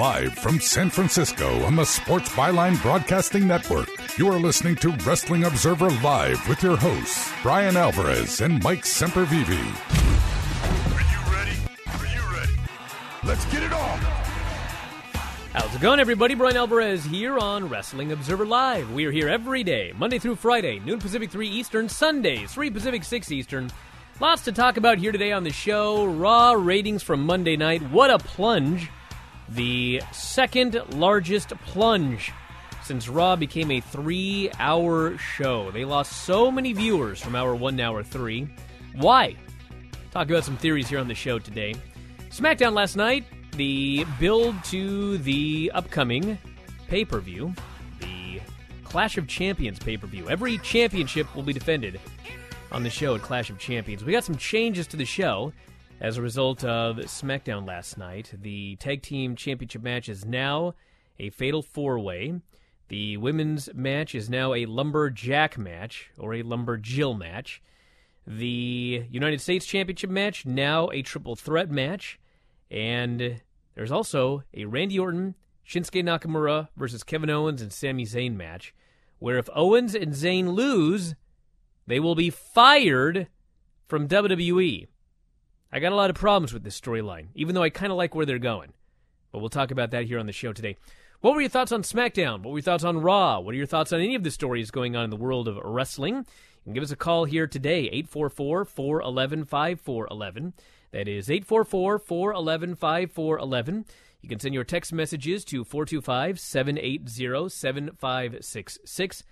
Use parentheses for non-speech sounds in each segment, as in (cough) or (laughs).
Live from San Francisco on the Sports Byline Broadcasting Network, you are listening to Wrestling Observer Live with your hosts, Brian Alvarez and Mike Sempervive. Are you ready? Are you ready? Let's get it on! How's it going, everybody? Brian Alvarez here on Wrestling Observer Live. We are here every day, Monday through Friday, noon Pacific 3 Eastern, Sundays, 3 Pacific 6 Eastern. Lots to talk about here today on the show. Raw ratings from Monday night. What a plunge! The second largest plunge since Raw became a three hour show. They lost so many viewers from hour one to hour three. Why? Talk about some theories here on the show today. SmackDown last night, the build to the upcoming pay per view, the Clash of Champions pay per view. Every championship will be defended on the show at Clash of Champions. We got some changes to the show as a result of SmackDown last night. The Tag Team Championship match is now a Fatal Four Way. The women's match is now a Lumberjack match or a Lumberjill match. The United States Championship match now a triple threat match. And there's also a Randy Orton, Shinsuke Nakamura versus Kevin Owens and Sami Zayn match, where if Owens and Zayn lose, they will be fired from WWE. I got a lot of problems with this storyline, even though I kind of like where they're going. But we'll talk about that here on the show today. What were your thoughts on SmackDown? What were your thoughts on Raw? What are your thoughts on any of the stories going on in the world of wrestling? You can give us a call here today, 844 411 5411. That is 844 411 5411. You can send your text messages to 425 780 7566.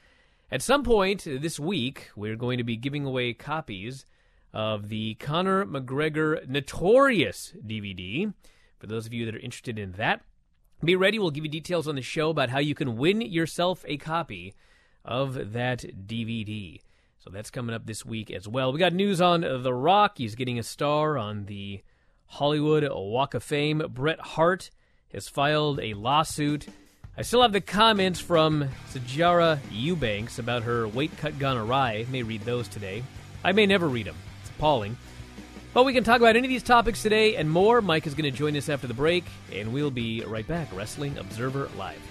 At some point this week, we're going to be giving away copies of the Conor McGregor Notorious DVD. For those of you that are interested in that, be ready. We'll give you details on the show about how you can win yourself a copy of that DVD. So that's coming up this week as well. We got news on The Rock. He's getting a star on the Hollywood Walk of Fame. Bret Hart has filed a lawsuit. I still have the comments from Sijara Eubanks about her weight cut gone awry. May read those today. I may never read them. Appalling. But we can talk about any of these topics today and more. Mike is going to join us after the break, and we'll be right back. Wrestling Observer Live.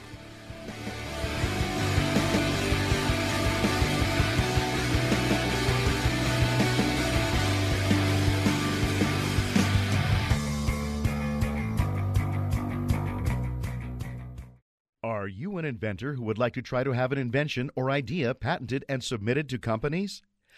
Are you an inventor who would like to try to have an invention or idea patented and submitted to companies?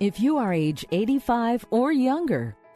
If you are age 85 or younger,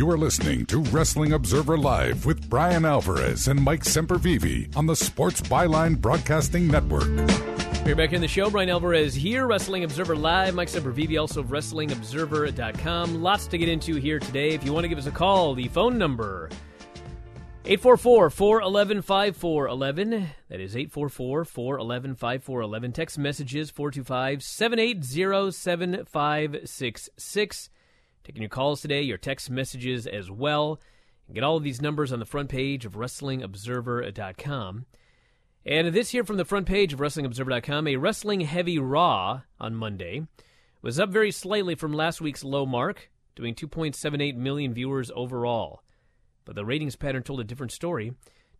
You are listening to Wrestling Observer Live with Brian Alvarez and Mike Sempervive on the Sports Byline Broadcasting Network. We're back in the show. Brian Alvarez here, Wrestling Observer Live. Mike Sempervive, also of WrestlingObserver.com. Lots to get into here today. If you want to give us a call, the phone number 844 411 5411. That is 844 411 5411. Text messages 425 780 7566. Taking your calls today, your text messages as well. Get all of these numbers on the front page of WrestlingObserver.com. And this here from the front page of WrestlingObserver.com, a wrestling heavy Raw on Monday was up very slightly from last week's low mark, doing 2.78 million viewers overall. But the ratings pattern told a different story.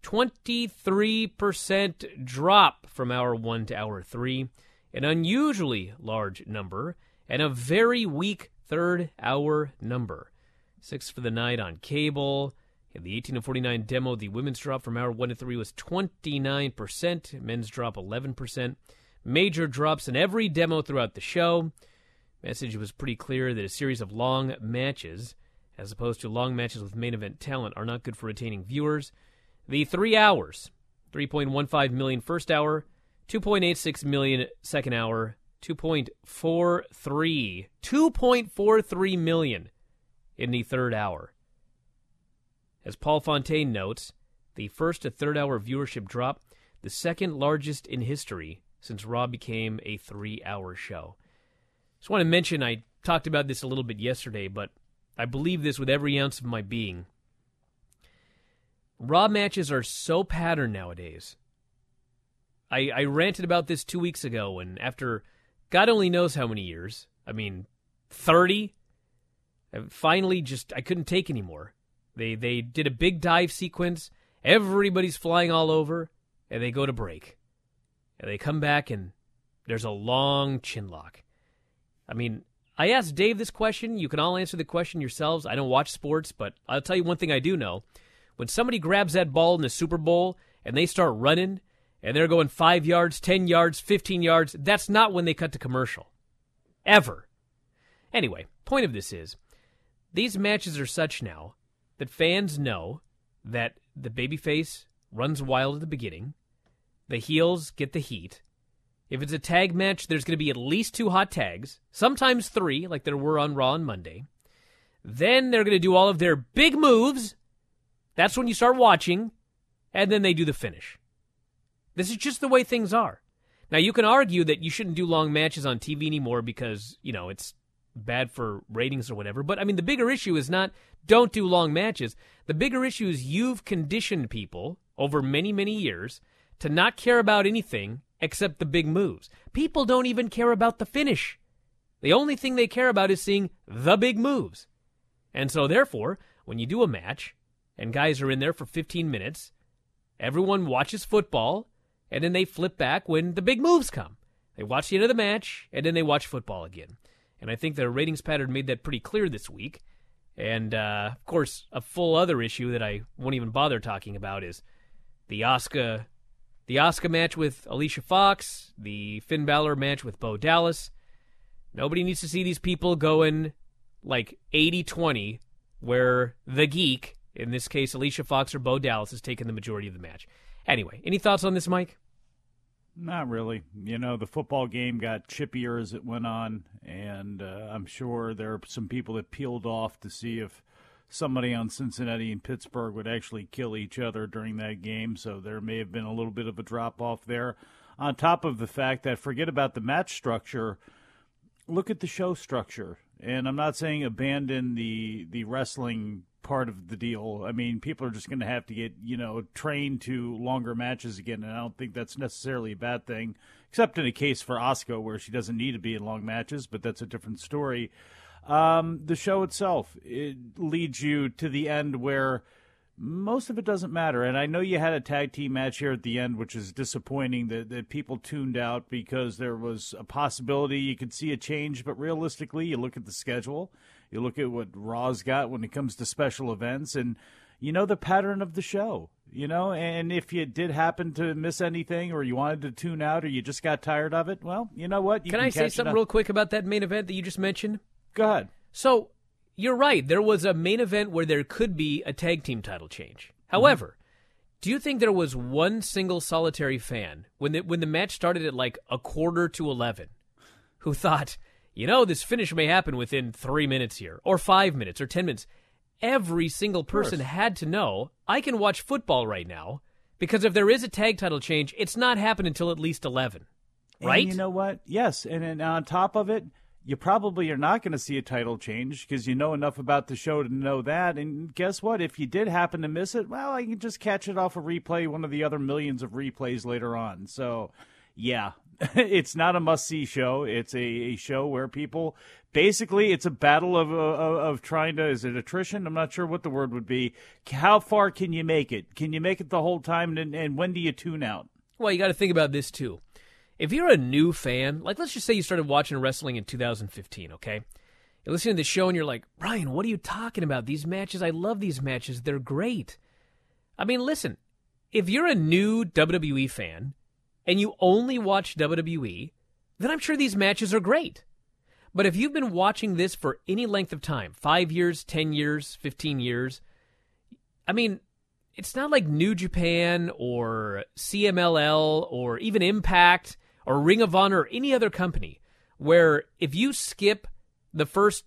23% drop from hour 1 to hour 3, an unusually large number, and a very weak third hour number. Six for the night on cable. In the 18 to 49 demo, the women's drop from hour 1 to 3 was 29%, men's drop 11%. Major drops in every demo throughout the show. Message was pretty clear that a series of long matches, as opposed to long matches with main event talent, are not good for retaining viewers. The three hours 3.15 million first hour, 2.86 million second hour, 2.43 2.43 million in the third hour. As Paul Fontaine notes, the first to third hour viewership drop, the second largest in history since Raw became a 3-hour show. Just want to mention I talked about this a little bit yesterday, but I believe this with every ounce of my being. Raw matches are so patterned nowadays. I, I ranted about this two weeks ago, and after God only knows how many years. I mean, 30. Uh, finally, just I couldn't take anymore. They they did a big dive sequence. Everybody's flying all over, and they go to break. And they come back, and there's a long chin lock. I mean, I asked Dave this question. You can all answer the question yourselves. I don't watch sports, but I'll tell you one thing I do know. When somebody grabs that ball in the Super Bowl and they start running and they're going five yards, 10 yards, 15 yards, that's not when they cut to commercial. Ever. Anyway, point of this is these matches are such now that fans know that the babyface runs wild at the beginning, the heels get the heat. If it's a tag match, there's going to be at least two hot tags, sometimes three, like there were on Raw on Monday. Then they're going to do all of their big moves. That's when you start watching, and then they do the finish. This is just the way things are. Now, you can argue that you shouldn't do long matches on TV anymore because, you know, it's bad for ratings or whatever. But, I mean, the bigger issue is not don't do long matches. The bigger issue is you've conditioned people over many, many years to not care about anything except the big moves. People don't even care about the finish. The only thing they care about is seeing the big moves. And so, therefore, when you do a match and guys are in there for 15 minutes, everyone watches football and then they flip back when the big moves come. They watch the end of the match, and then they watch football again. And I think their ratings pattern made that pretty clear this week. And uh, of course, a full other issue that I won't even bother talking about is the Asuka, the Asuka match with Alicia Fox, the Finn Balor match with Bo Dallas. Nobody needs to see these people going like 80-20, where the geek, in this case Alicia Fox or Bo Dallas, is taking the majority of the match. Anyway, any thoughts on this, Mike? Not really. You know, the football game got chippier as it went on, and uh, I'm sure there are some people that peeled off to see if somebody on Cincinnati and Pittsburgh would actually kill each other during that game. So there may have been a little bit of a drop off there. On top of the fact that forget about the match structure, look at the show structure. And I'm not saying abandon the the wrestling part of the deal. I mean, people are just going to have to get, you know, trained to longer matches again, and I don't think that's necessarily a bad thing, except in a case for Asuka where she doesn't need to be in long matches, but that's a different story. Um, the show itself it leads you to the end where most of it doesn't matter. And I know you had a tag team match here at the end, which is disappointing that, that people tuned out because there was a possibility you could see a change. But realistically, you look at the schedule, you look at what Raw's got when it comes to special events, and you know the pattern of the show. You know, and if you did happen to miss anything, or you wanted to tune out, or you just got tired of it, well, you know what? You can, can I say something real quick about that main event that you just mentioned? Go ahead. So you're right. There was a main event where there could be a tag team title change. However, mm-hmm. do you think there was one single solitary fan when the, when the match started at like a quarter to 11 who thought, you know, this finish may happen within three minutes here, or five minutes, or 10 minutes? Every single person had to know I can watch football right now because if there is a tag title change, it's not happening until at least 11. Right? And you know what? Yes. And, and on top of it, you probably are not going to see a title change because you know enough about the show to know that. And guess what? If you did happen to miss it, well, I can just catch it off a replay, one of the other millions of replays later on. So, yeah, (laughs) it's not a must see show. It's a, a, show where people basically it's a battle of, of, of trying to is it attrition? I'm not sure what the word would be. How far can you make it? Can you make it the whole time? And, and when do you tune out? Well, you got to think about this too if you're a new fan, like let's just say you started watching wrestling in 2015, okay? You're listening to the show and you're like, Brian, what are you talking about? These matches, I love these matches. They're great. I mean, listen, if you're a new WWE fan and you only watch WWE, then I'm sure these matches are great. But if you've been watching this for any length of time five years, 10 years, 15 years I mean, it's not like New Japan or CMLL or even Impact or Ring of Honor or any other company where if you skip the first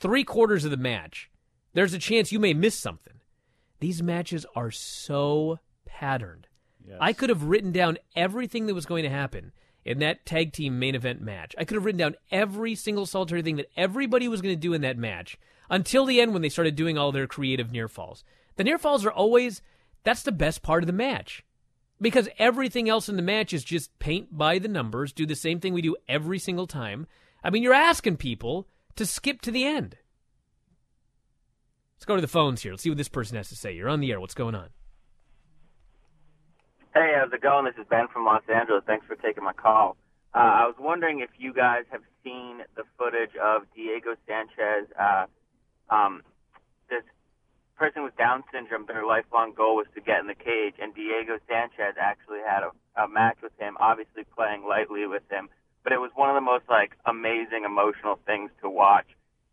three quarters of the match, there's a chance you may miss something. These matches are so patterned. I could have written down everything that was going to happen in that tag team main event match. I could have written down every single solitary thing that everybody was going to do in that match until the end when they started doing all their creative near falls. The near falls are always that's the best part of the match because everything else in the match is just paint by the numbers, do the same thing we do every single time. I mean, you're asking people to skip to the end. Let's go to the phones here. Let's see what this person has to say. You're on the air. What's going on? Hey, how's it going? This is Ben from Los Angeles. Thanks for taking my call. Uh, I was wondering if you guys have seen the footage of Diego Sanchez uh, um, this person with Down syndrome, their lifelong goal was to get in the cage, and Diego Sanchez actually had a, a match with him, obviously playing lightly with him, but it was one of the most like amazing emotional things to watch.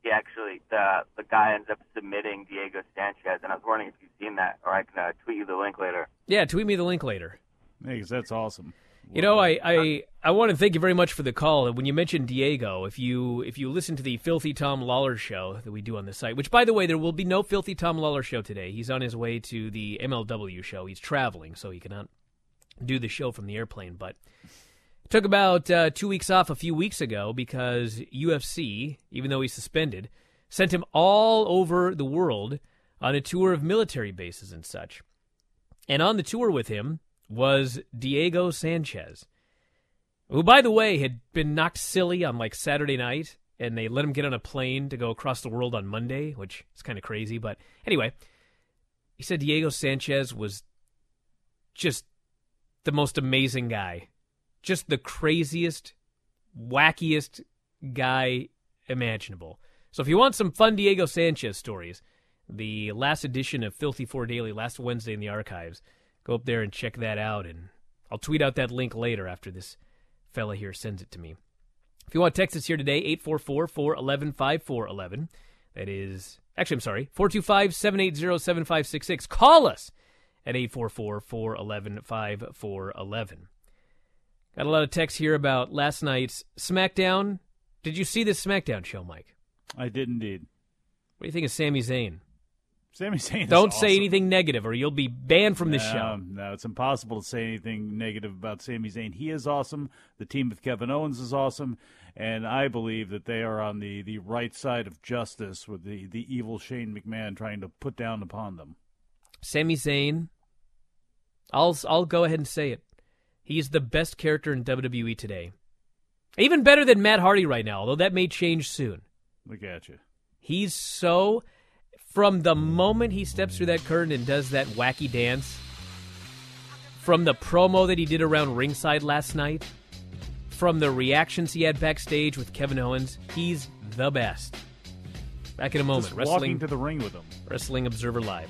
He actually, the the guy ends up submitting Diego Sanchez, and I was wondering if you've seen that, or I can uh, tweet you the link later. Yeah, tweet me the link later. Thanks, that's awesome. You know, I, I I want to thank you very much for the call. When you mentioned Diego, if you if you listen to the Filthy Tom Lawlor show that we do on the site, which by the way, there will be no Filthy Tom Lawlor show today. He's on his way to the MLW show. He's traveling, so he cannot do the show from the airplane. But took about uh, two weeks off a few weeks ago because UFC, even though he's suspended, sent him all over the world on a tour of military bases and such. And on the tour with him was Diego Sanchez, who, by the way, had been knocked silly on like Saturday night, and they let him get on a plane to go across the world on Monday, which is kind of crazy. But anyway, he said Diego Sanchez was just the most amazing guy, just the craziest, wackiest guy imaginable. So if you want some fun Diego Sanchez stories, the last edition of Filthy Four Daily, last Wednesday in the archives, Go up there and check that out, and I'll tweet out that link later after this fella here sends it to me. If you want to text us here today, 844 411 5411. That is, actually, I'm sorry, 425 780 7566. Call us at 844 411 5411. Got a lot of texts here about last night's SmackDown. Did you see this SmackDown show, Mike? I did indeed. What do you think of Sami Zayn? Sami Zayn. is Don't awesome. say anything negative, or you'll be banned from the no, show. No, it's impossible to say anything negative about Sami Zayn. He is awesome. The team with Kevin Owens is awesome, and I believe that they are on the, the right side of justice with the, the evil Shane McMahon trying to put down upon them. Sami Zayn. I'll I'll go ahead and say it. He's the best character in WWE today. Even better than Matt Hardy right now, although that may change soon. Look at you. He's so from the moment he steps through that curtain and does that wacky dance, from the promo that he did around ringside last night, from the reactions he had backstage with Kevin Owens, he's the best. Back in a moment. Just Wrestling to the ring with him. Wrestling Observer Live.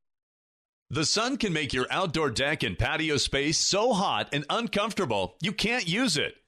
The sun can make your outdoor deck and patio space so hot and uncomfortable you can't use it.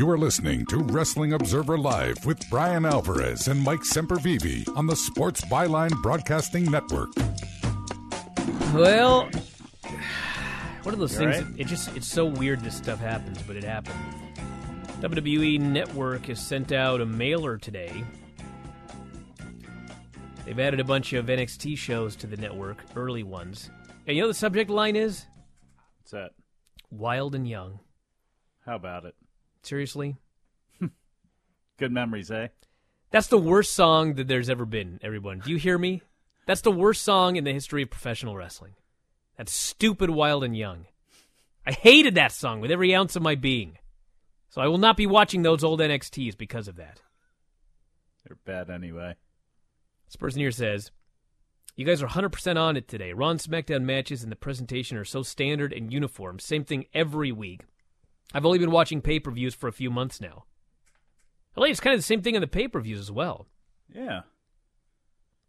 You are listening to Wrestling Observer Live with Brian Alvarez and Mike Sempervive on the Sports Byline Broadcasting Network. Well, (sighs) one of those You things. all right? It just it's so weird this stuff happens, but it happened. WWE Network has sent out a mailer today. They've added a bunch of NXT shows to the network, early ones. And you know what the subject line is? What's that? Wild and Young. How about it? Seriously? Good memories, eh? That's the worst song that there's ever been, everyone. Do you hear me? That's the worst song in the history of professional wrestling. That's stupid, wild, and young. I hated that song with every ounce of my being. So I will not be watching those old NXTs because of that. They're bad anyway. Spurs Near says, You guys are 100% on it today. Raw SmackDown matches and the presentation are so standard and uniform. Same thing every week. I've only been watching pay per views for a few months now. I it's kind of the same thing on the pay per views as well. Yeah.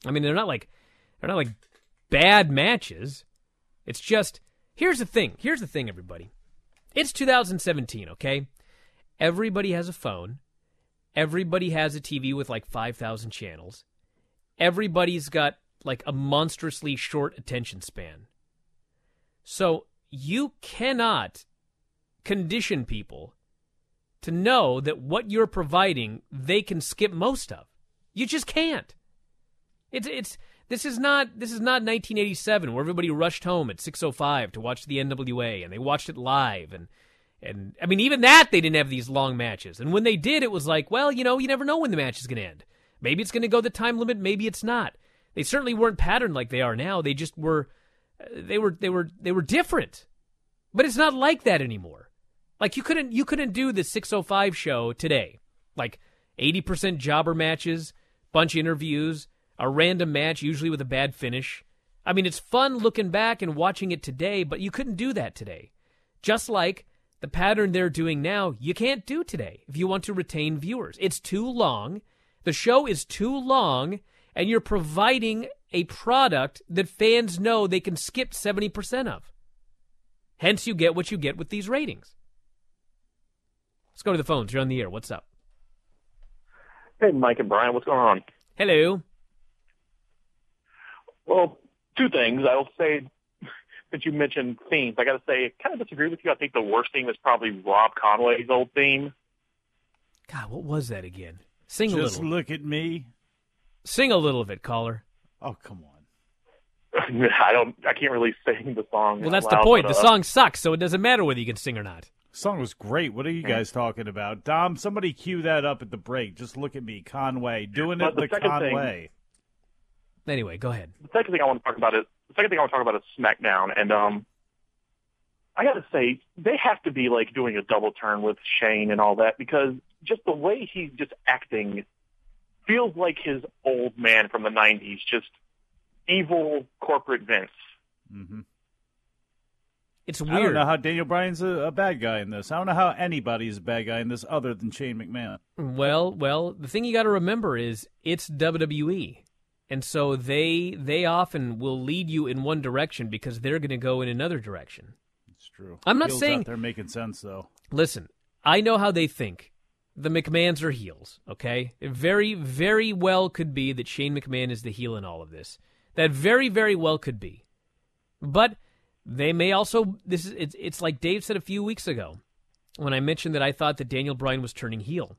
I mean, they're not like they're not like bad matches. It's just here's the thing. Here's the thing, everybody. It's 2017, okay? Everybody has a phone. Everybody has a TV with like 5,000 channels. Everybody's got like a monstrously short attention span. So you cannot condition people to know that what you're providing they can skip most of. You just can't. It's it's this is not this is not 1987 where everybody rushed home at 6:05 to watch the NWA and they watched it live and and I mean even that they didn't have these long matches. And when they did it was like, well, you know, you never know when the match is going to end. Maybe it's going to go the time limit, maybe it's not. They certainly weren't patterned like they are now. They just were they were they were they were different. But it's not like that anymore. Like you couldn't you couldn't do the 605 show today. Like 80% jobber matches, bunch interviews, a random match usually with a bad finish. I mean, it's fun looking back and watching it today, but you couldn't do that today. Just like the pattern they're doing now, you can't do today if you want to retain viewers. It's too long. The show is too long, and you're providing a product that fans know they can skip 70% of. Hence, you get what you get with these ratings. Let's go to the phones. You're on the air. What's up? Hey, Mike and Brian, what's going on? Hello. Well, two things. I'll say that you mentioned themes. I got to say, I kind of disagree with you. I think the worst theme is probably Rob Conway's old theme. God, what was that again? Sing Just a little. Just look at me. Sing a little of it, caller. Oh, come on. (laughs) I don't. I can't really sing the song. Well, that's out the point. but, The uh, song sucks, so it doesn't matter whether you can sing or not. Song was great. What are you guys talking about? Dom, somebody cue that up at the break. Just look at me, Conway. Doing But it the the second thing- Conway. Anyway, go ahead. The second thing I want to talk about is the second thing I want to talk about is SmackDown, and um, I got to say they have to be like doing a double turn with Shane and all that because just the way he's just acting feels like his old man from the '90s, just evil corporate Vince. hmm It's weird. I don't know how Daniel Bryan's a, a bad guy in this. I don't know how anybody is a bad guy in this other than Shane McMahon. Well, well, the thing you got to remember is it's WWE, and so they they often will lead you in one direction because they're going to go in another direction. It's true. I'm not Heels saying- they're making sense though. Listen, I know how they think. The McMahons are heels, okay? It very, very well could be that Shane McMahon is the heel in all of this. That very, very well could be. But they may also this is it's it's like Dave said a few weeks ago when I mentioned that I thought that Daniel Bryan was turning heel.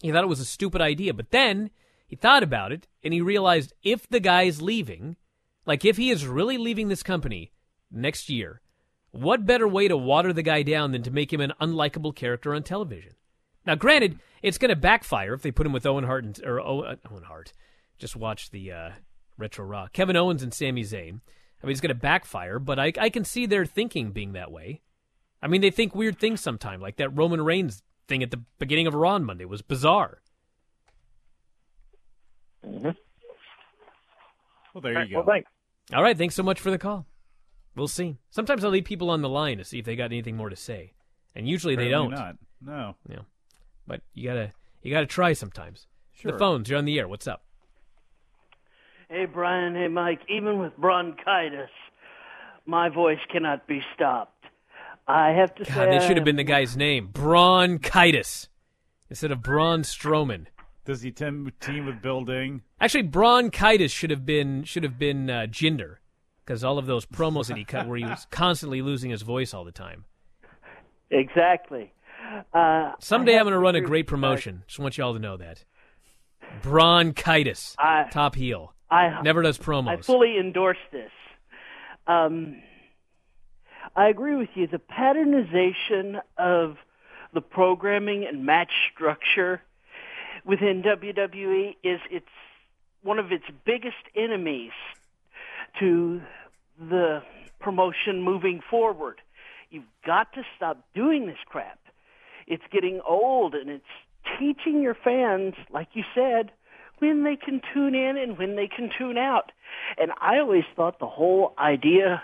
He thought it was a stupid idea, but then he thought about it and he realized if the guy's leaving, like if he is really leaving this company next year, what better way to water the guy down than to make him an unlikable character on television? Now, granted, it's going to backfire if they put him with Owen Hart and or Owen, Owen Hart. Just watch the uh, retro raw. Kevin Owens and Sami Zayn. I mean, it's going to backfire, but I, I can see their thinking being that way. I mean, they think weird things sometimes, like that Roman Reigns thing at the beginning of Raw on Monday was bizarre. Mm-hmm. Well, there you go. Well, thanks. All right, thanks so much for the call. We'll see. Sometimes I leave people on the line to see if they got anything more to say, and usually they don't. Not. No. Yeah, but you gotta you gotta try sometimes. Sure. The phones, you're on the air. What's up? Hey, Brian. Hey, Mike. Even with bronchitis, my voice cannot be stopped. I have to God, say, that should have been the guy's name, Bronchitis, instead of Braun Strowman. Does he team, team with building? Actually, Bronchitis should have been should have been uh, Jinder, because all of those promos that he cut where he was (laughs) constantly losing his voice all the time. exactly. Uh, Someday I I'm going to to run a great with you promotion. Just want you all to know that. Bronchitis, I- top heel, I never does promos. I fully endorse this. Um, I agree with you. The patternization of the programming and match structure within WWE is it's one of its biggest enemies to the promotion moving forward. You've got to stop doing this crap. It's getting old and it's teaching your fans, like you said, when they can tune in and when they can tune out. And I always thought the whole idea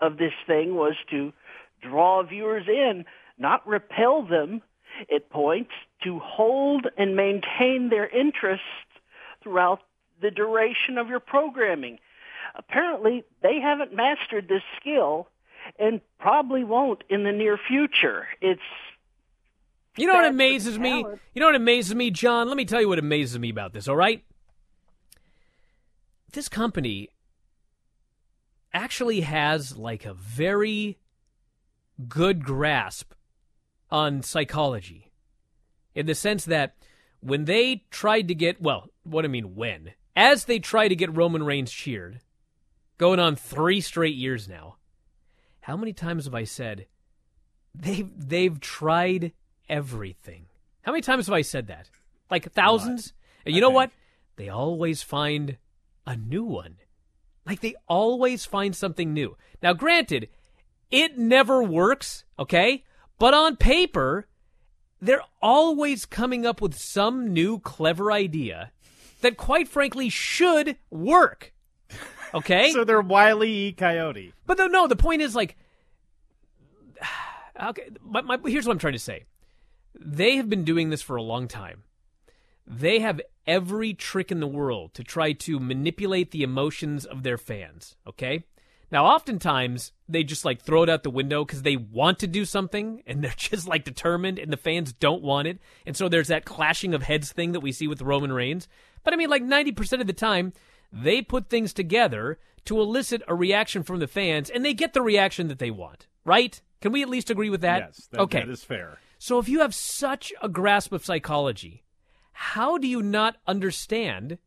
of this thing was to draw viewers in, not repel them at points, to hold and maintain their interest throughout the duration of your programming. Apparently, they haven't mastered this skill and probably won't in the near future. It's you know what amazes me? You know what amazes me, John? Let me tell you what amazes me about this, all right? This company actually has like a very good grasp on psychology in the sense that when they tried to get, well, what I mean when, as they tried to get Roman Reigns cheered, going on three straight years now, how many times have I said they've they've tried everything? How many times have I said that? Like thousands? And you know what? They always find a new one. Like they always find something new. Now, granted, it never works, okay? But on paper, they're always coming up with some new clever idea that, quite frankly, should work. Okay? (laughs) so they're Wile E. Coyote. But no, no, the point is like, (sighs) okay, my, my, here's what I'm trying to say. They have been doing this for a long time. They have every trick in the world to try to manipulate the emotions of their fans. Okay? Now, oftentimes they just like throw it out the window because they want to do something and (laughs) they're just like determined and the fans don't want it. And so there's that clashing of heads thing that we see with Roman Reigns. But I mean, like 90% of the time, they put things together to elicit a reaction from the fans and they get the reaction that they want, right? Can we at least agree with that? Yes, that, okay. that is fair. So if you have such a grasp of psychology, how do you not understand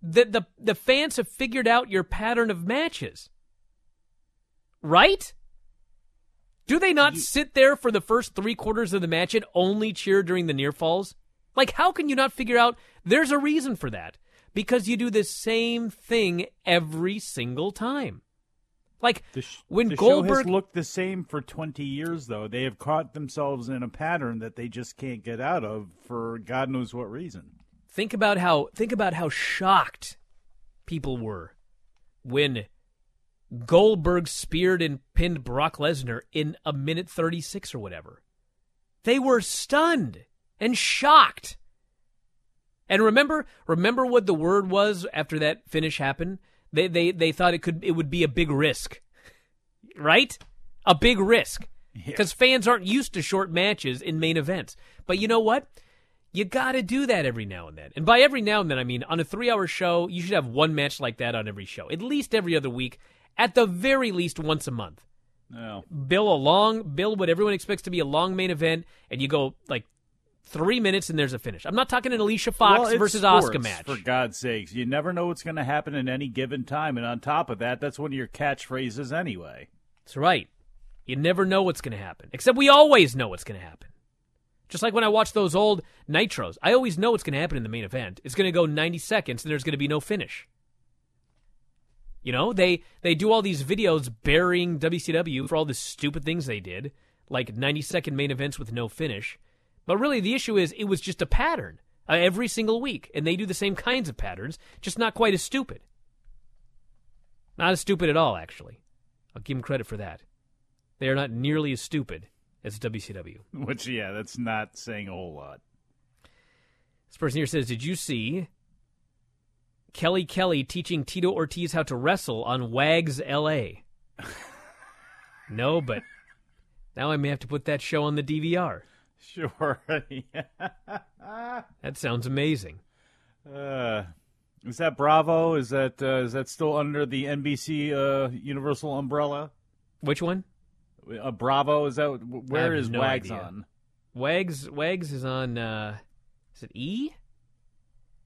that the the fans have figured out your pattern of matches? Right? Do they not sit there for the first three quarters of the match and only cheer during the near falls? Like, how can you not figure out there's a reason for that? Because you do the same thing every single time. Like The sh- when the Goldberg looked the same for 20 years, though. They have caught themselves in a pattern that they just can't get out of for God knows what reason. think about how think about how shocked people were when Goldberg speared and pinned Brock Lesnar in a minute 36 or whatever. They were stunned and shocked. And remember, remember what the word was after that finish happened? They they they thought it could it would be a big risk. Right? A big risk. Cuz fans aren't used to short matches in main events. But you know what? You got to do that every now and then. And by every now and then, I mean on a three hour show, you should have one match like that on every show, at least every other week, at the very least once a month. No. Bill a long, bill what everyone expects to be a long main event, and you go like three minutes and there's a finish. I'm not talking an Alicia Fox Well, versus sports, Asuka match. For God's sakes, you never know what's going to happen in any given time, and on top of that, that's one of your catchphrases anyway. That's right. You never know what's going to happen, except we always know what's going to happen. Just like when I watch those old Nitros, I always know what's going to happen in the main event. It's going to go 90 seconds and there's going to be no finish. You know, they they do all these videos burying WCW for all the stupid things they did, like 90 second main events with no finish. But really, the issue is it was just a pattern uh, every single week, and they do the same kinds of patterns, just not quite as stupid. Not as stupid at all, actually. I'll give them credit for that. They are not nearly as stupid as WCW. (laughs) Which, yeah, that's not saying a whole lot. This person here says, Did you see Kelly Kelly teaching Tito Ortiz how to wrestle on Wags LA? (laughs) no, but now I may have to put that show on the DVR. Sure. (laughs) That sounds amazing. Uh, is that Bravo? Is that uh, is that still under the NBC uh, Universal umbrella? Which one? Uh, Bravo is that? Where is no Wags idea. on? Wags Wags is on uh is it E?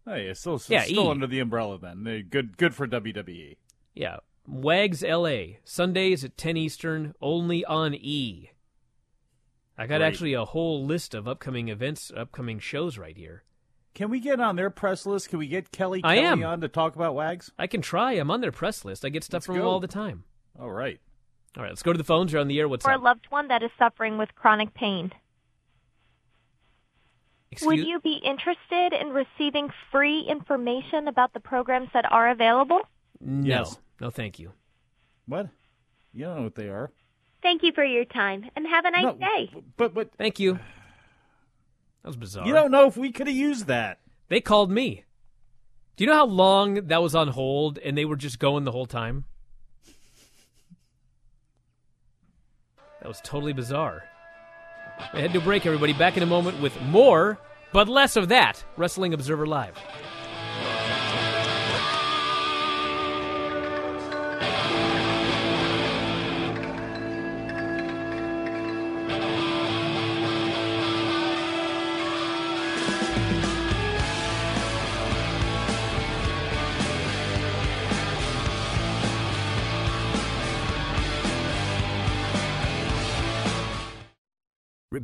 Oh yeah, still Yeah, still E. under the umbrella. Then They're good good for. WWE. Yeah. Wags LA. Sundays at 10 Eastern, only on E. I got Great. actually a whole list of upcoming events, upcoming shows right here. Can we get on their press list? Can we get Kelly I Kelly am. on to talk about Wags? I can try. I'm on their press list. I get stuff Let's from them all the time. All right. All right, let's go to the phones. You're on the air. What's for up? a loved one that is suffering with chronic pain. Excuse- Would you be interested in receiving free information about the programs that are available? No. Yes. No, thank you. What? You don't know what they are. Thank you for your time and have a nice No, day. But but Thank you. That was bizarre. you don't know if we could have used that. They called me. Do you know how long that was on hold and they were just going the whole time? That was totally bizarre. We had to break everybody. Back in a moment with more, but less of that. Wrestling Observer Live.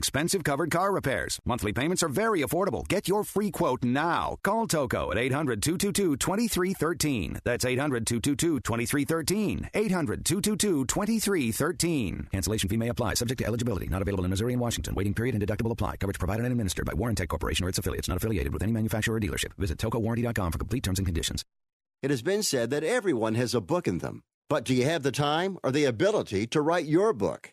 expensive covered car repairs. Monthly payments are very affordable. Get your free quote now. Call Toco at 800 222 2313. That's 800 222 2313. 800 222 2313. Cancellation fee may apply, subject to eligibility. Not available in Missouri and Washington. Waiting period and deductible apply. Coverage provided and administered by Warrantech Corporation or its affiliates, not affiliated with any manufacturer or dealership. Visit tocowarranty.com for complete terms and conditions. It has been said that everyone has a book in them. But do you have the time or the ability to write your book?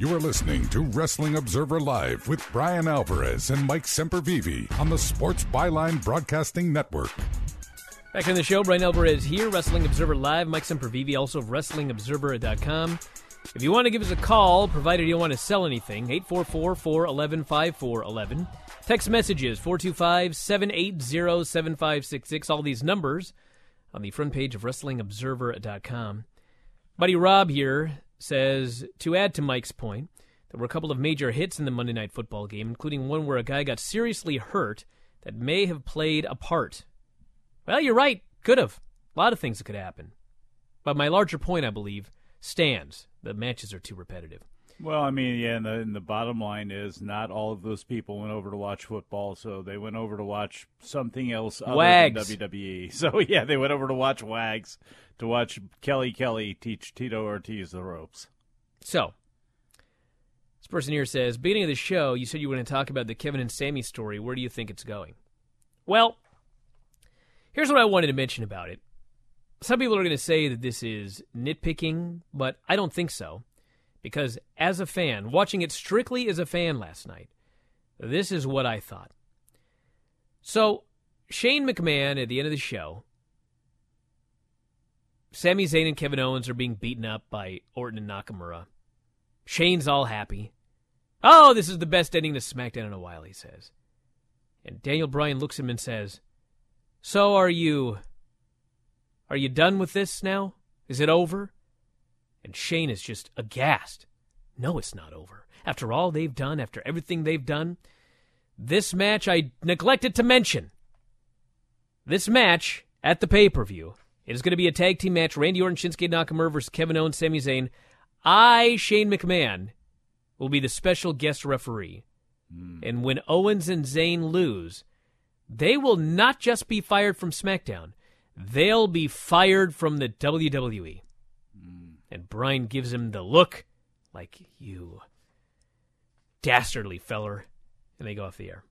You are listening to Wrestling Observer Live with Brian Alvarez and Mike Sempervive on the Sports Byline Broadcasting Network. Back on the show, Brian Alvarez here, Wrestling Observer Live. Mike Sempervive, also of WrestlingObserver.com. If you want to give us a call, provided you don't want to sell anything, 844-411-5411. Text messages, 425-780-7566. All these numbers on the front page of WrestlingObserver.com. Buddy Rob here says, to add to Mike's point, there were a couple of major hits in the Monday Night Football game, including one where a guy got seriously hurt that may have played a part. Well, you're right. Could have. A lot of things that could happen. But my larger point, I believe, stands. The matches are too repetitive. Well, I mean, yeah, and the, and the bottom line is not all of those people went over to watch football, so they went over to watch something else other Wags. than WWE. (laughs) So, yeah, they went over to watch Wags, to watch Kelly Kelly teach Tito Ortiz the ropes. So, this person here says, beginning of the show, you said you were going to talk about the Kevin and Sami story. Where do you think it's going? Well, here's what I wanted to mention about it. Some people are going to say that this is nitpicking, but I don't think so. Because as a fan, watching it strictly as a fan last night, this is what I thought. So, Shane McMahon at the end of the show, Sami Zayn and Kevin Owens are being beaten up by Orton and Nakamura. Shane's all happy. Oh, this is the best ending to SmackDown in a while, he says. And Daniel Bryan looks at him and says, So are you. Are you done with this now? Is it over? And Shane is just aghast. No, it's not over. After all they've done, after everything they've done, this match I neglected to mention. This match at the pay per view, it is going to be a tag team match Randy Orton, Shinsuke Nakamura versus Kevin Owens, Sami Zayn. I, Shane McMahon, will be the special guest referee. Hmm. And when Owens and Zayn lose, they will not just be fired from SmackDown, they'll be fired from the WWE. And Brian gives him the look like, you dastardly feller. And they go off the air.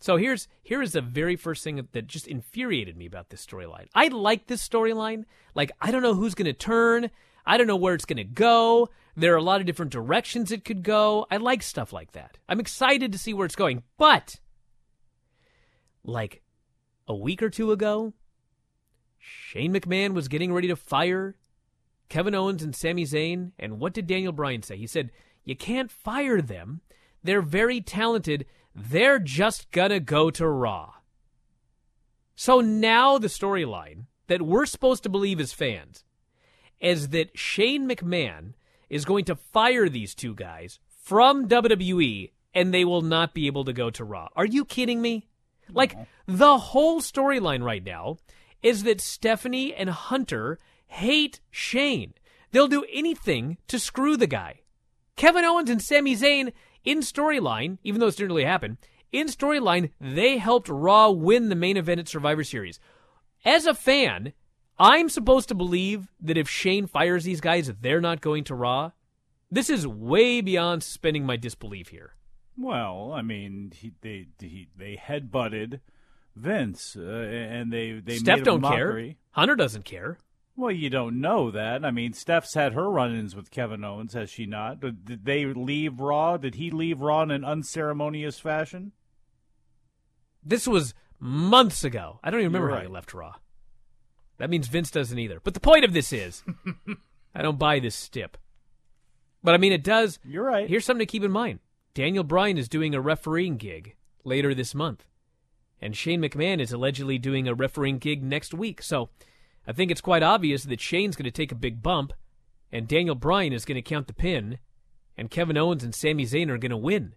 So here's here is the very first thing that just infuriated me about this storyline. I like this storyline. Like I don't know who's going to turn. I don't know where it's going to go. There are a lot of different directions it could go. I like stuff like that. I'm excited to see where it's going. But like a week or two ago, Shane McMahon was getting ready to fire Kevin Owens and Sami Zayn. And what did Daniel Bryan say? He said, You can't fire them. They're very talented. They're just going to go to Raw. So now the storyline that we're supposed to believe as fans is that Shane McMahon is going to fire these two guys from WWE and they will not be able to go to Raw. Are you kidding me? Like, the whole storyline right now is that Stephanie and Hunter hate Shane. They'll do anything to screw the guy. Kevin Owens and Sami Zayn, in storyline, even though it's didn't really happen, in storyline, they helped Raw win the main event at Survivor Series. As a fan, I'm supposed to believe that if Shane fires these guys, they're not going to Raw. This is way beyond suspending my disbelief here. Well, I mean, he, they he, they headbutted Vince, uh, and they they Steph made a don't mockery. care. Hunter doesn't care. Well, you don't know that. I mean, Steph's had her run-ins with Kevin Owens, has she not? Did, did they leave Raw? Did he leave Raw in an unceremonious fashion? This was months ago. I don't even remember You're how he left Raw. That means Vince doesn't either. But the point of this is, (laughs) I don't buy this stip. But I mean, it does. You're right. Here's something to keep in mind Daniel Bryan is doing a refereeing gig later this month. And Shane McMahon is allegedly doing a refereeing gig next week. So I think it's quite obvious that Shane's going to take a big bump, and Daniel Bryan is going to count the pin, and Kevin Owens and Sami Zayn are going to win,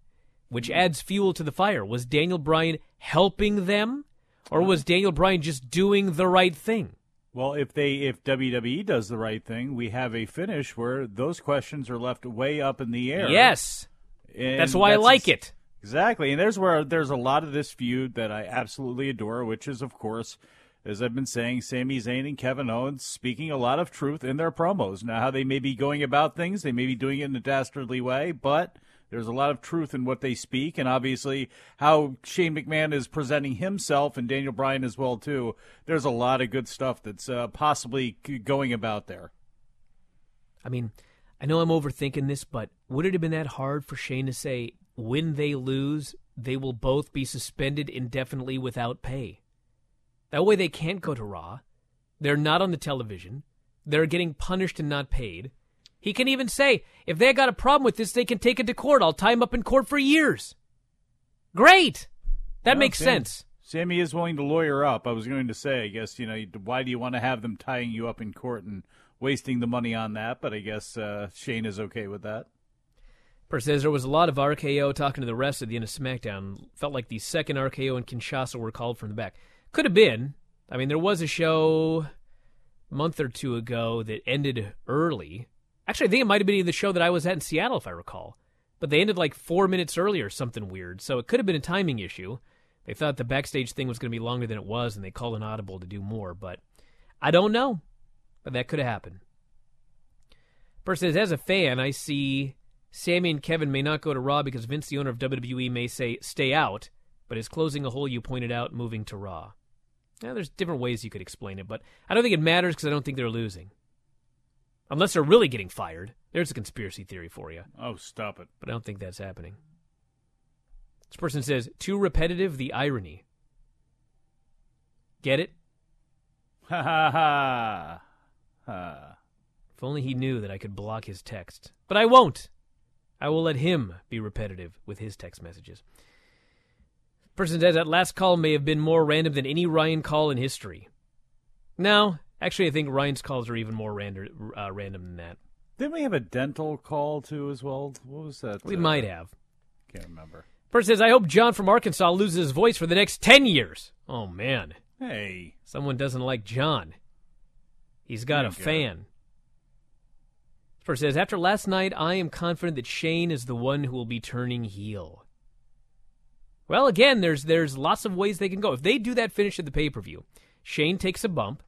which hmm. adds fuel to the fire. Was Daniel Bryan helping them, or was Daniel Bryan just doing the right thing? Well, if they if WWE does the right thing, we have a finish where those questions are left way up in the air. Yes. And That's why I like it. Exactly. And there's where there's a lot of this feud that I absolutely adore, which is of course, as I've been saying, Sami Zayn and Kevin Owens speaking a lot of truth in their promos. Now how they may be going about things, they may be doing it in a dastardly way, but there's a lot of truth in what they speak, and obviously how Shane McMahon is presenting himself and Daniel Bryan as well too. There's a lot of good stuff that's uh, possibly going about there. I mean, I know I'm overthinking this, but would it have been that hard for Shane to say, when they lose, they will both be suspended indefinitely without pay? That way they can't go to Raw. They're not on the television. They're getting punished and not paid. He can even say, if they got a problem with this, they can take it to court. I'll tie him up in court for years. Great. That Well, makes Sam- sense. Sami is willing to lawyer up. I was going to say, I guess, you know, why do you want to have them tying you up in court and wasting the money on that? But I guess uh, Shane is okay with that. Per says there was a lot of RKO talking to the rest at the end of SmackDown. Felt like the second RKO and Kinshasa were called from the back. Could have been. I mean, there was a show a month or two ago that ended early Actually, I think it might have been the show that I was at in Seattle, if I recall. But they ended like four minutes early or something weird, so it could have been a timing issue. They thought the backstage thing was going to be longer than it was, and they called an audible to do more. But I don't know. But that could have happened. Person says, as a fan, I see Sami and Kevin may not go to Raw because Vince, the owner of WWE, may say stay out, but is closing a hole you pointed out, moving to Raw. Now, there's different ways you could explain it, but I don't think it matters because I don't think they're losing. Unless they're really getting fired. There's a conspiracy theory for you. Oh, stop it. But I don't think that's happening. This person says, too repetitive, the irony. Get it? Ha ha ha. Ha. If only he knew that I could block his text. But I won't. I will let him be repetitive with his text messages. Person says that last call may have been more random than any Ryan call in history. No, actually, I think Ryan's calls are even more random, uh, random than that. Didn't we have a dental call too as well? What was that? We uh, might have. Can't remember. Person says, I hope John from Arkansas loses his voice for the next 10 years. Oh, man. Hey. Someone doesn't like John. He's got a fan. This person says, After last night, I am confident that Shane is the one who will be turning heel. Well, again, there's there's lots of ways they can go. If they do that finish at the pay per view, Shane takes a bump,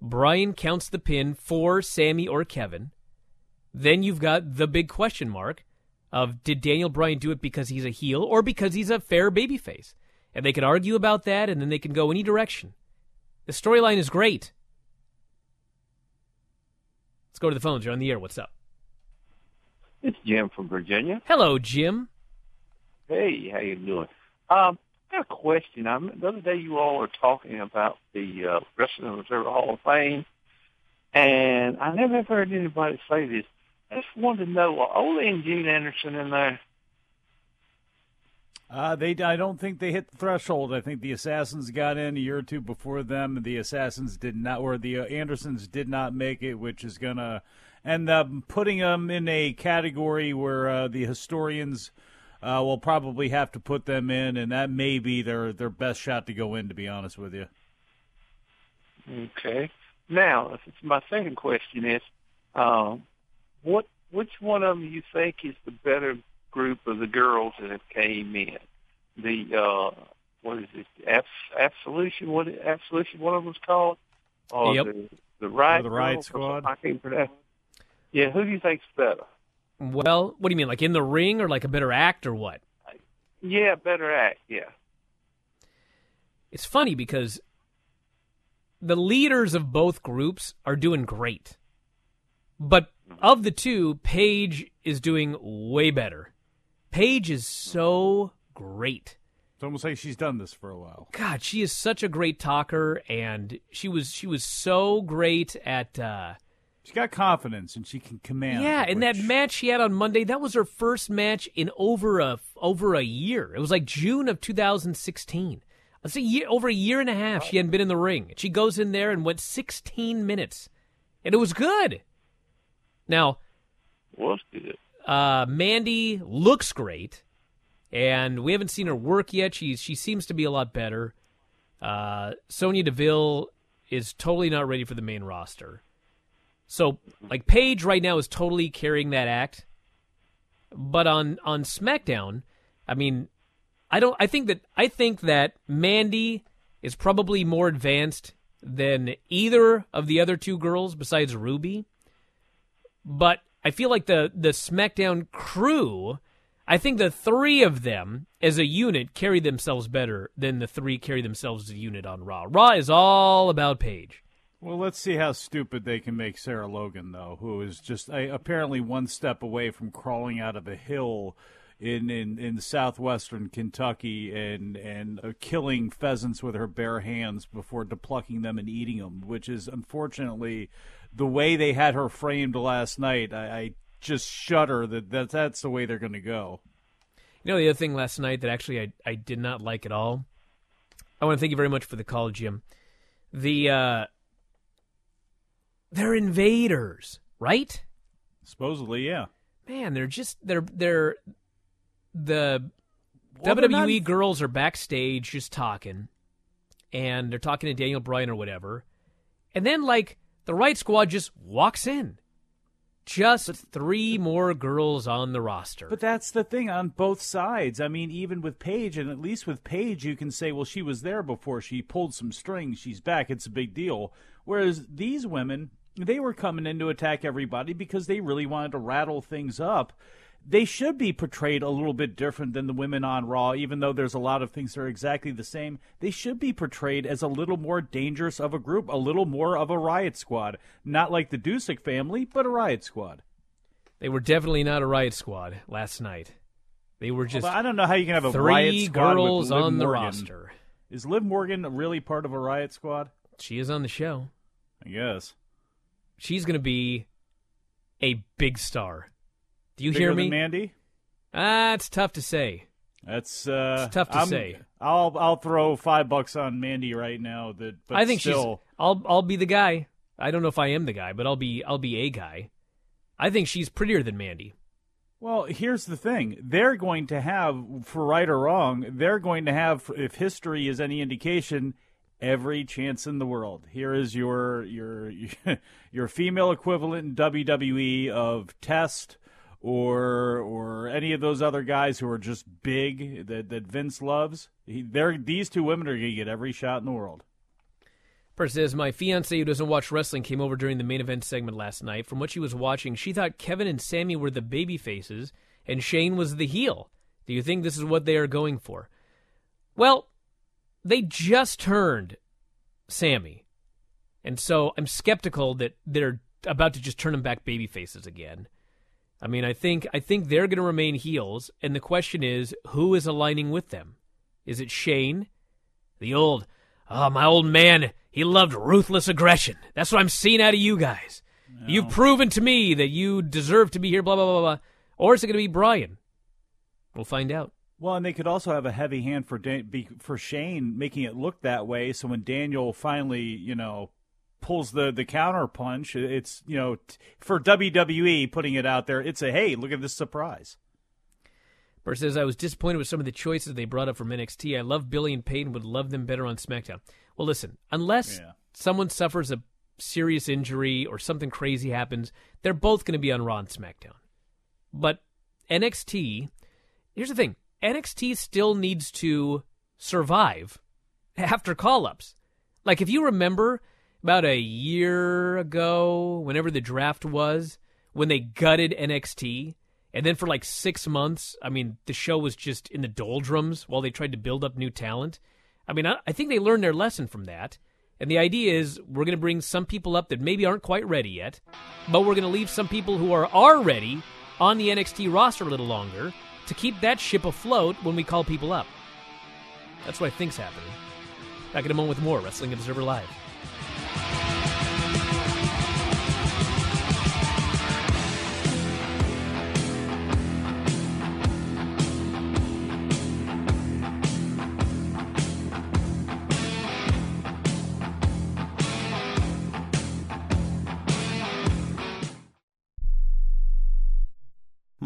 Brian counts the pin for Sami or Kevin. Then you've got the big question mark of did Daniel Bryan do it because he's a heel or because he's a fair babyface? And they can argue about that, and then they can go any direction. The storyline is great. Let's go to the phones. You're on the air. What's up? It's Jim from Virginia. Hello, Jim. Hey, how you doing? Um, I got a question. I the other day you all were talking about the uh, Wrestling Observer Hall of Fame, and I never ever heard anybody say this. I just wanted to know, are Ole and Gene Anderson in there? Uh, they, I don't think they hit the threshold. I think the Assassins got in a year or two before them. The Assassins did not, or the uh, Andersons did not make it, which is gonna end up putting them in a category where uh, the historians uh, will probably have to put them in, and that may be their their best shot to go in. To be honest with you. Okay. Now, if it's my second question is, um, what which one of them you think is the better group of the girls that have came in? The uh, what is it? Abs- Absolution? What Absolution? One of them's called? Or Yep. the the right Or the Riot Girls or Squad? I can't pronounce. Yeah, who do you think's better? Well, what do you mean, like in the ring or like a better act or what? Yeah, better act. Yeah. It's funny because the leaders of both groups are doing great. But of the two, Paige is doing way better. Paige is so great. It's almost like she's done this for a while. God, she is such a great talker and she was she was so great at uh She's got confidence and she can command. Yeah, and that match she had on Monday, that was her first match in over a over a year. It was like June of 2016. It's a year over a year and a half she hadn't been in the ring. She goes in there and went 16 minutes. And it was good. Now, Was good. uh, Mandy looks great, and we haven't seen her work yet. She's she seems to be a lot better. Uh, Sonya Deville is totally not ready for the main roster. So, like Paige right now is totally carrying that act. But on on SmackDown, I mean, I don't. I think that I think that Mandy is probably more advanced than either of the other two girls besides Ruby. But I feel like the the SmackDown crew, I think the three of them as a unit carry themselves better than the three carry themselves as a unit on Raw. Raw is all about Paige. Well, let's see how stupid they can make Sarah Logan, though, who is just uh, apparently one step away from crawling out of a hill in in, in southwestern Kentucky and and uh, killing pheasants with her bare hands before deplucking them and eating them, which is unfortunately the way they had her framed last night. I, I just shudder that, that that's the way they're going to go. You know the other thing last night that actually I, I did not like at all. I want to thank you very much for the call, Jim. The uh they're invaders, right? Supposedly, yeah. Man, they're just they're they're the Well, they're WWE not- girls are backstage just talking, and they're talking to Daniel Bryan or whatever, and then like the Riott Squad just walks in. Just three more girls on the roster. But that's the thing on both sides. I mean, even with Paige, and at least with Paige, you can say, well, she was there before. She pulled some strings. She's back. It's a big deal. Whereas these women, they were coming in to attack everybody because they really wanted to rattle things up. They should be portrayed a little bit different than the women on Raw, even though there's a lot of things that are exactly the same. They should be portrayed as a little more dangerous of a group, a little more of a riot squad. Not like the Dusek family, but a riot squad. They were definitely not a riot squad last night. They were just. Although I don't know how you can have a three riot squad girls with Liv on the Morgan. roster. Is Liv Morgan really part of a riot squad? She is on the show. I guess. She's going to be a big star. Do you Bigger hear than me? Mandy? Ah, it's tough to say. That's uh, It's tough to I'm- say. I'll I'll throw five bucks on Mandy right now. That but I think still, she's. I'll I'll be the guy. I don't know if I am the guy, but I'll be I'll be a guy. I think she's prettier than Mandy. Well, here's the thing. They're going to have, for right or wrong, they're going to have, if history is any indication, every chance in the world. Here is your your (laughs) your female equivalent in WWE of Test or or any of those other guys who are just big that, that Vince loves. He, these two women are going to get every shot in the world. Person says, My fiance who doesn't watch wrestling came over during the main event segment last night. From what she was watching, she thought Kevin and Sami were the baby faces and Shane was the heel. Do you think this is what they are going for? Well, they just turned Sami. And so I'm skeptical that they're about to just turn him back baby faces again. I mean, I think I think they're going to remain heels, and the question is, who is aligning with them? Is it Shane, the old, oh my old man, he loved ruthless aggression. That's what I'm seeing out of you guys. You've proven to me that you deserve to be here. Blah blah blah blah. Or is it going to be Brian? We'll find out. Well, and they could also have a heavy hand for Dan- be- for Shane making it look that way. So when Daniel finally, you know, pulls the the counter punch, it's you know t- for WWE putting it out there. It's a hey, look at this surprise. Burr says, I was disappointed with some of the choices they brought up from NXT. I love Billie and Peyton, would love them better on SmackDown. Well, listen, unless Yeah. someone suffers a serious injury or something crazy happens, they're both going to be on Raw and SmackDown. But NXT, here's the thing NXT still needs to survive after call ups. Like, if you remember about a year ago, whenever the draft was, when they gutted NXT, and then for like six months, I mean, the show was just in the doldrums while they tried to build up new talent. I mean, I, I think they learned their lesson from that. And the idea is we're going to bring some people up that maybe aren't quite ready yet, but we're going to leave some people who are, are ready on the NXT roster a little longer to keep that ship afloat when we call people up. That's what I think's happening. Back in a moment with more Wrestling Observer Live.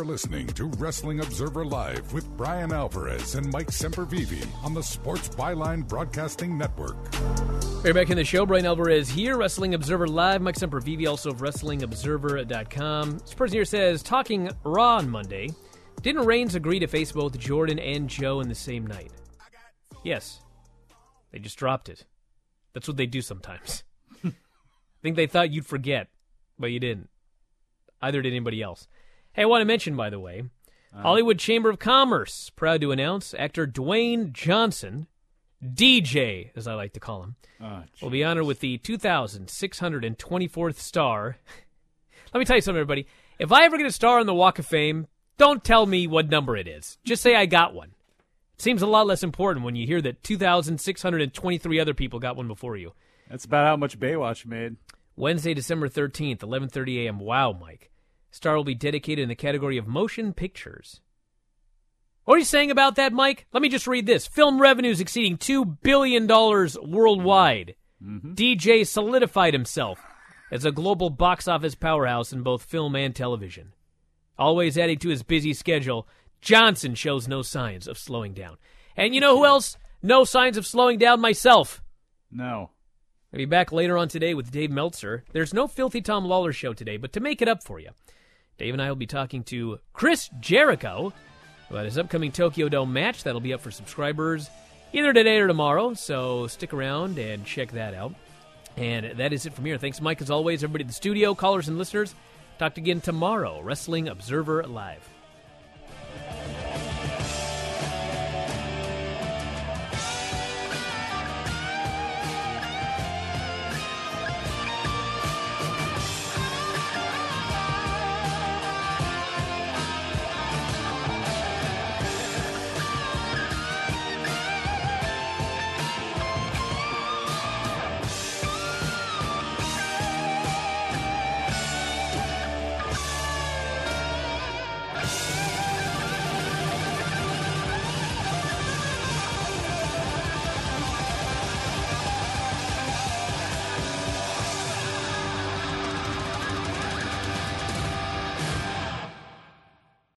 Are listening to Wrestling Observer Live with Brian Alvarez and Mike Sempervive on the Sports Byline Broadcasting Network. We're back in the show. Brian Alvarez here, Wrestling Observer Live. Mike Sempervive, also of WrestlingObserver.com. This person here says, talking Raw on Monday, didn't Reigns agree to face both Jordan and Joe in the same night? Yes. They just dropped it. That's what they do sometimes. (laughs) I think they thought you'd forget, but you didn't. Either did anybody else. Hey, I want to mention, by the way, uh, Hollywood Chamber of Commerce proud to announce actor Dwayne Johnson, DJ, as I like to call him, oh, will be honored with the 2,624th star. (laughs) Let me tell you something, everybody. If I ever get a star on the Walk of Fame, don't tell me what number it is. Just say I got one. It seems a lot less important when you hear that 2,623 other people got one before you. That's about how much Baywatch made. Wednesday, December 13th, 11:30 a.m. Wow, Mike. Star will be dedicated in the category of motion pictures. What are you saying about that, Mike? Let me just read this. Film revenues exceeding $2 billion worldwide. Mm-hmm. DJ solidified himself as a global box office powerhouse in both film and television. Always adding to his busy schedule, Johnson shows no signs of slowing down. And you know who else? No signs of slowing down myself. No. I'll be back later on today with Dave Meltzer. There's no Filthy Tom Lawlor show today, but to make it up for you, Dave and I will be talking to Chris Jericho about his upcoming Tokyo Dome match. That'll be up for subscribers either today or tomorrow, so stick around and check that out. And that is it from here. Thanks, Mike, as always. Everybody in the studio, callers and listeners. Talk to again tomorrow. Wrestling Observer Live.